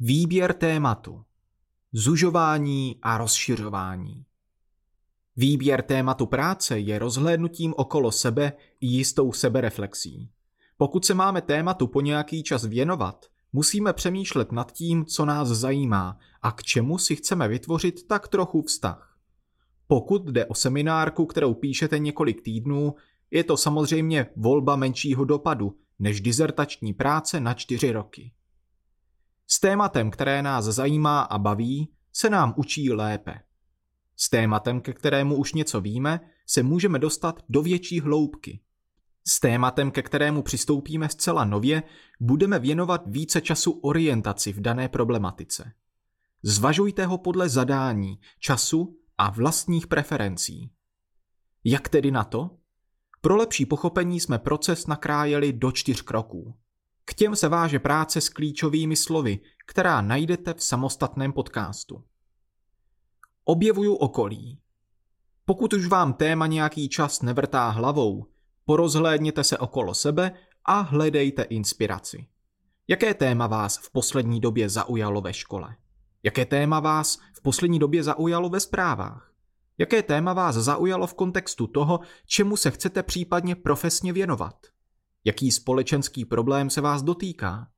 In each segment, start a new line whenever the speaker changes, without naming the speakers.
Výběr tématu. Zužování a rozšiřování. Výběr tématu práce je rozhlédnutím okolo sebe i jistou sebereflexí. Pokud se máme tématu po nějaký čas věnovat, musíme přemýšlet nad tím, co nás zajímá a k čemu si chceme vytvořit tak trochu vztah. Pokud jde o seminárku, kterou píšete několik týdnů, je to samozřejmě volba menšího dopadu než dizertační práce na čtyři roky. S tématem, které nás zajímá a baví, se nám učí lépe. S tématem, ke kterému už něco víme, se můžeme dostat do větší hloubky. S tématem, ke kterému přistoupíme zcela nově, budeme věnovat více času orientaci v dané problematice. Zvažujte ho podle zadání, času a vlastních preferencí. Jak tedy na to? Pro lepší pochopení jsme proces nakrájeli do čtyř kroků. K těm se váže práce s klíčovými slovy, která najdete v samostatném podcastu. Objevuju okolí. Pokud už vám téma nějaký čas nevrtá hlavou, porozhlédněte se okolo sebe a hledejte inspiraci. Jaké téma vás v poslední době zaujalo ve škole? Jaké téma vás v poslední době zaujalo ve zprávách? Jaké téma vás zaujalo v kontextu toho, čemu se chcete případně profesně věnovat? Jaký společenský problém se vás dotýká?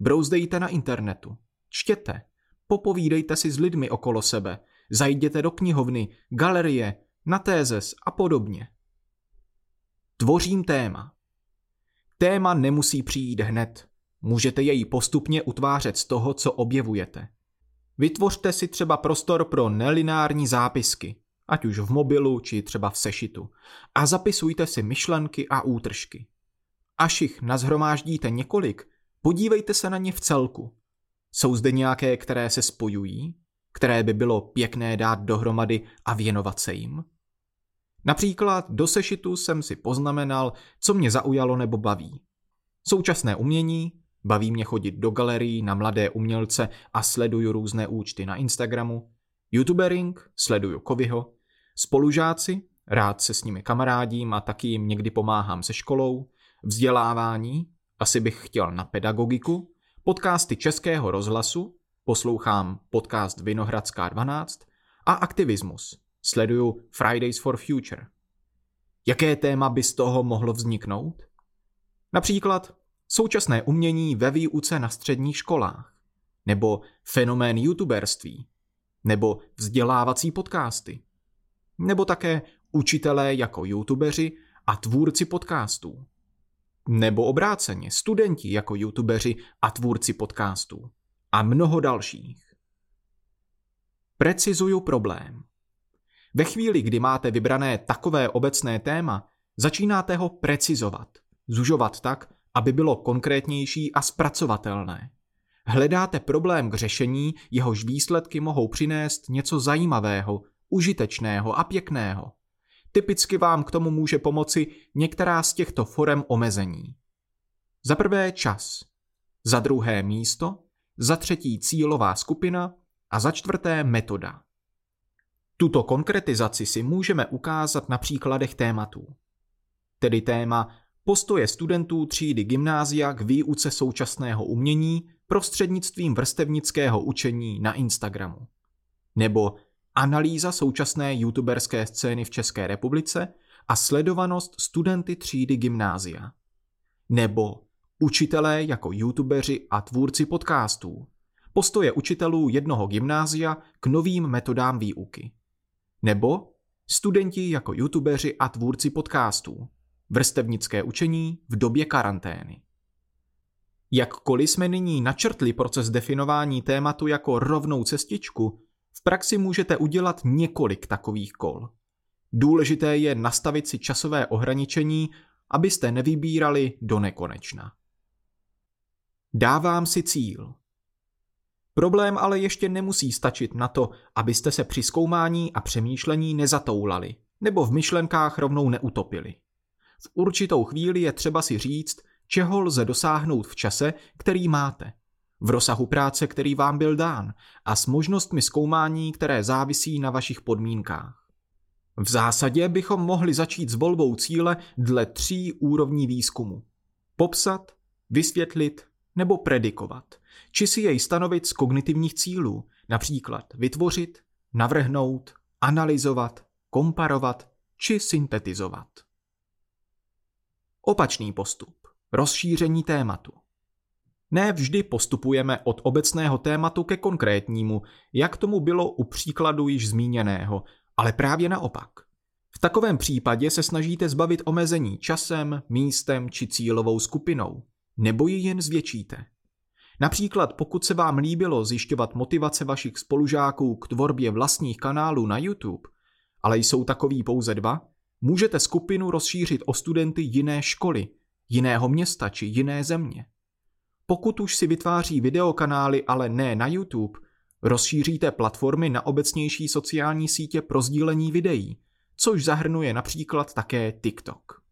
Brouzdejte na internetu, čtěte, popovídejte si s lidmi okolo sebe, zajděte do knihovny, galerie, na tézes a podobně. Tvořím téma. Téma nemusí přijít hned. Můžete jej postupně utvářet z toho, co objevujete. Vytvořte si třeba prostor pro nelinární zápisky, ať už v mobilu či třeba v sešitu, a zapisujte si myšlenky a útržky. Až jich nazhromáždíte několik, podívejte se na ně v celku. Jsou zde nějaké, které se spojují, které by bylo pěkné dát dohromady a věnovat se jim? Například do sešitu jsem si poznamenal, co mě zaujalo nebo baví. Současné umění, baví mě chodit do galerií na mladé umělce a sleduju různé účty na Instagramu, youtubering, sleduju Kovyho, spolužáci, rád se s nimi kamarádím a taky jim někdy pomáhám se školou, Vzdělávání, asi bych chtěl na pedagogiku, podcasty Českého rozhlasu, poslouchám podcast Vinohradská 12 a aktivismus. Sleduju Fridays for Future. Jaké téma by z toho mohlo vzniknout? Například současné umění ve výuce na středních školách, nebo fenomén youtuberství, nebo vzdělávací podcasty, nebo také učitelé jako youtubeři a tvůrci podcastů. Nebo obráceně, studenti jako youtubeři a tvůrci podcastů. A mnoho dalších. Precizuju problém. Ve chvíli, kdy máte vybrané takové obecné téma, začínáte ho precizovat, zužovat tak, aby bylo konkrétnější a zpracovatelné. Hledáte problém k řešení, jehož výsledky mohou přinést něco zajímavého, užitečného a pěkného. Typicky vám k tomu může pomoci některá z těchto forem omezení. Za prvé čas, za druhé místo, za třetí cílová skupina a za čtvrté metoda. Tuto konkretizaci si můžeme ukázat na příkladech tématů. Tedy téma postoje studentů třídy gymnázia k výuce současného umění prostřednictvím vrstevnického učení na Instagramu. Nebo analýza současné youtuberské scény v České republice a sledovanost studenty třídy gymnázia. Nebo učitelé jako youtubeři a tvůrci podcastů. Postoje učitelů jednoho gymnázia k novým metodám výuky. Nebo studenti jako youtubeři a tvůrci podcastů. Vrstevnické učení v době karantény. Jakkoliv jsme nyní načrtli proces definování tématu jako rovnou cestičku, praxi můžete udělat několik takových kol. Důležité je nastavit si časové ohraničení, abyste nevybírali do nekonečna. Dávám si cíl. Problém ale ještě nemusí stačit na to, abyste se při zkoumání a přemýšlení nezatoulali nebo v myšlenkách rovnou neutopili. V určitou chvíli je třeba si říct, čeho lze dosáhnout v čase, který máte – v rozsahu práce, který vám byl dán a s možnostmi zkoumání, které závisí na vašich podmínkách. V zásadě bychom mohli začít s volbou cíle dle tří úrovní výzkumu. Popsat, vysvětlit nebo predikovat, či si jej stanovit z kognitivních cílů, například vytvořit, navrhnout, analyzovat, komparovat či syntetizovat. Opačný postup. Rozšíření tématu. Ne vždy postupujeme od obecného tématu ke konkrétnímu, jak tomu bylo u příkladu již zmíněného, ale právě naopak. V takovém případě se snažíte zbavit omezení časem, místem či cílovou skupinou, nebo ji jen zvětšíte. Například pokud se vám líbilo zjišťovat motivace vašich spolužáků k tvorbě vlastních kanálů na YouTube, ale jsou takový pouze dva, můžete skupinu rozšířit o studenty jiné školy, jiného města či jiné země. Pokud už si vytváří videokanály, ale ne na YouTube, rozšíříte platformy na obecnější sociální sítě pro sdílení videí, což zahrnuje například také TikTok.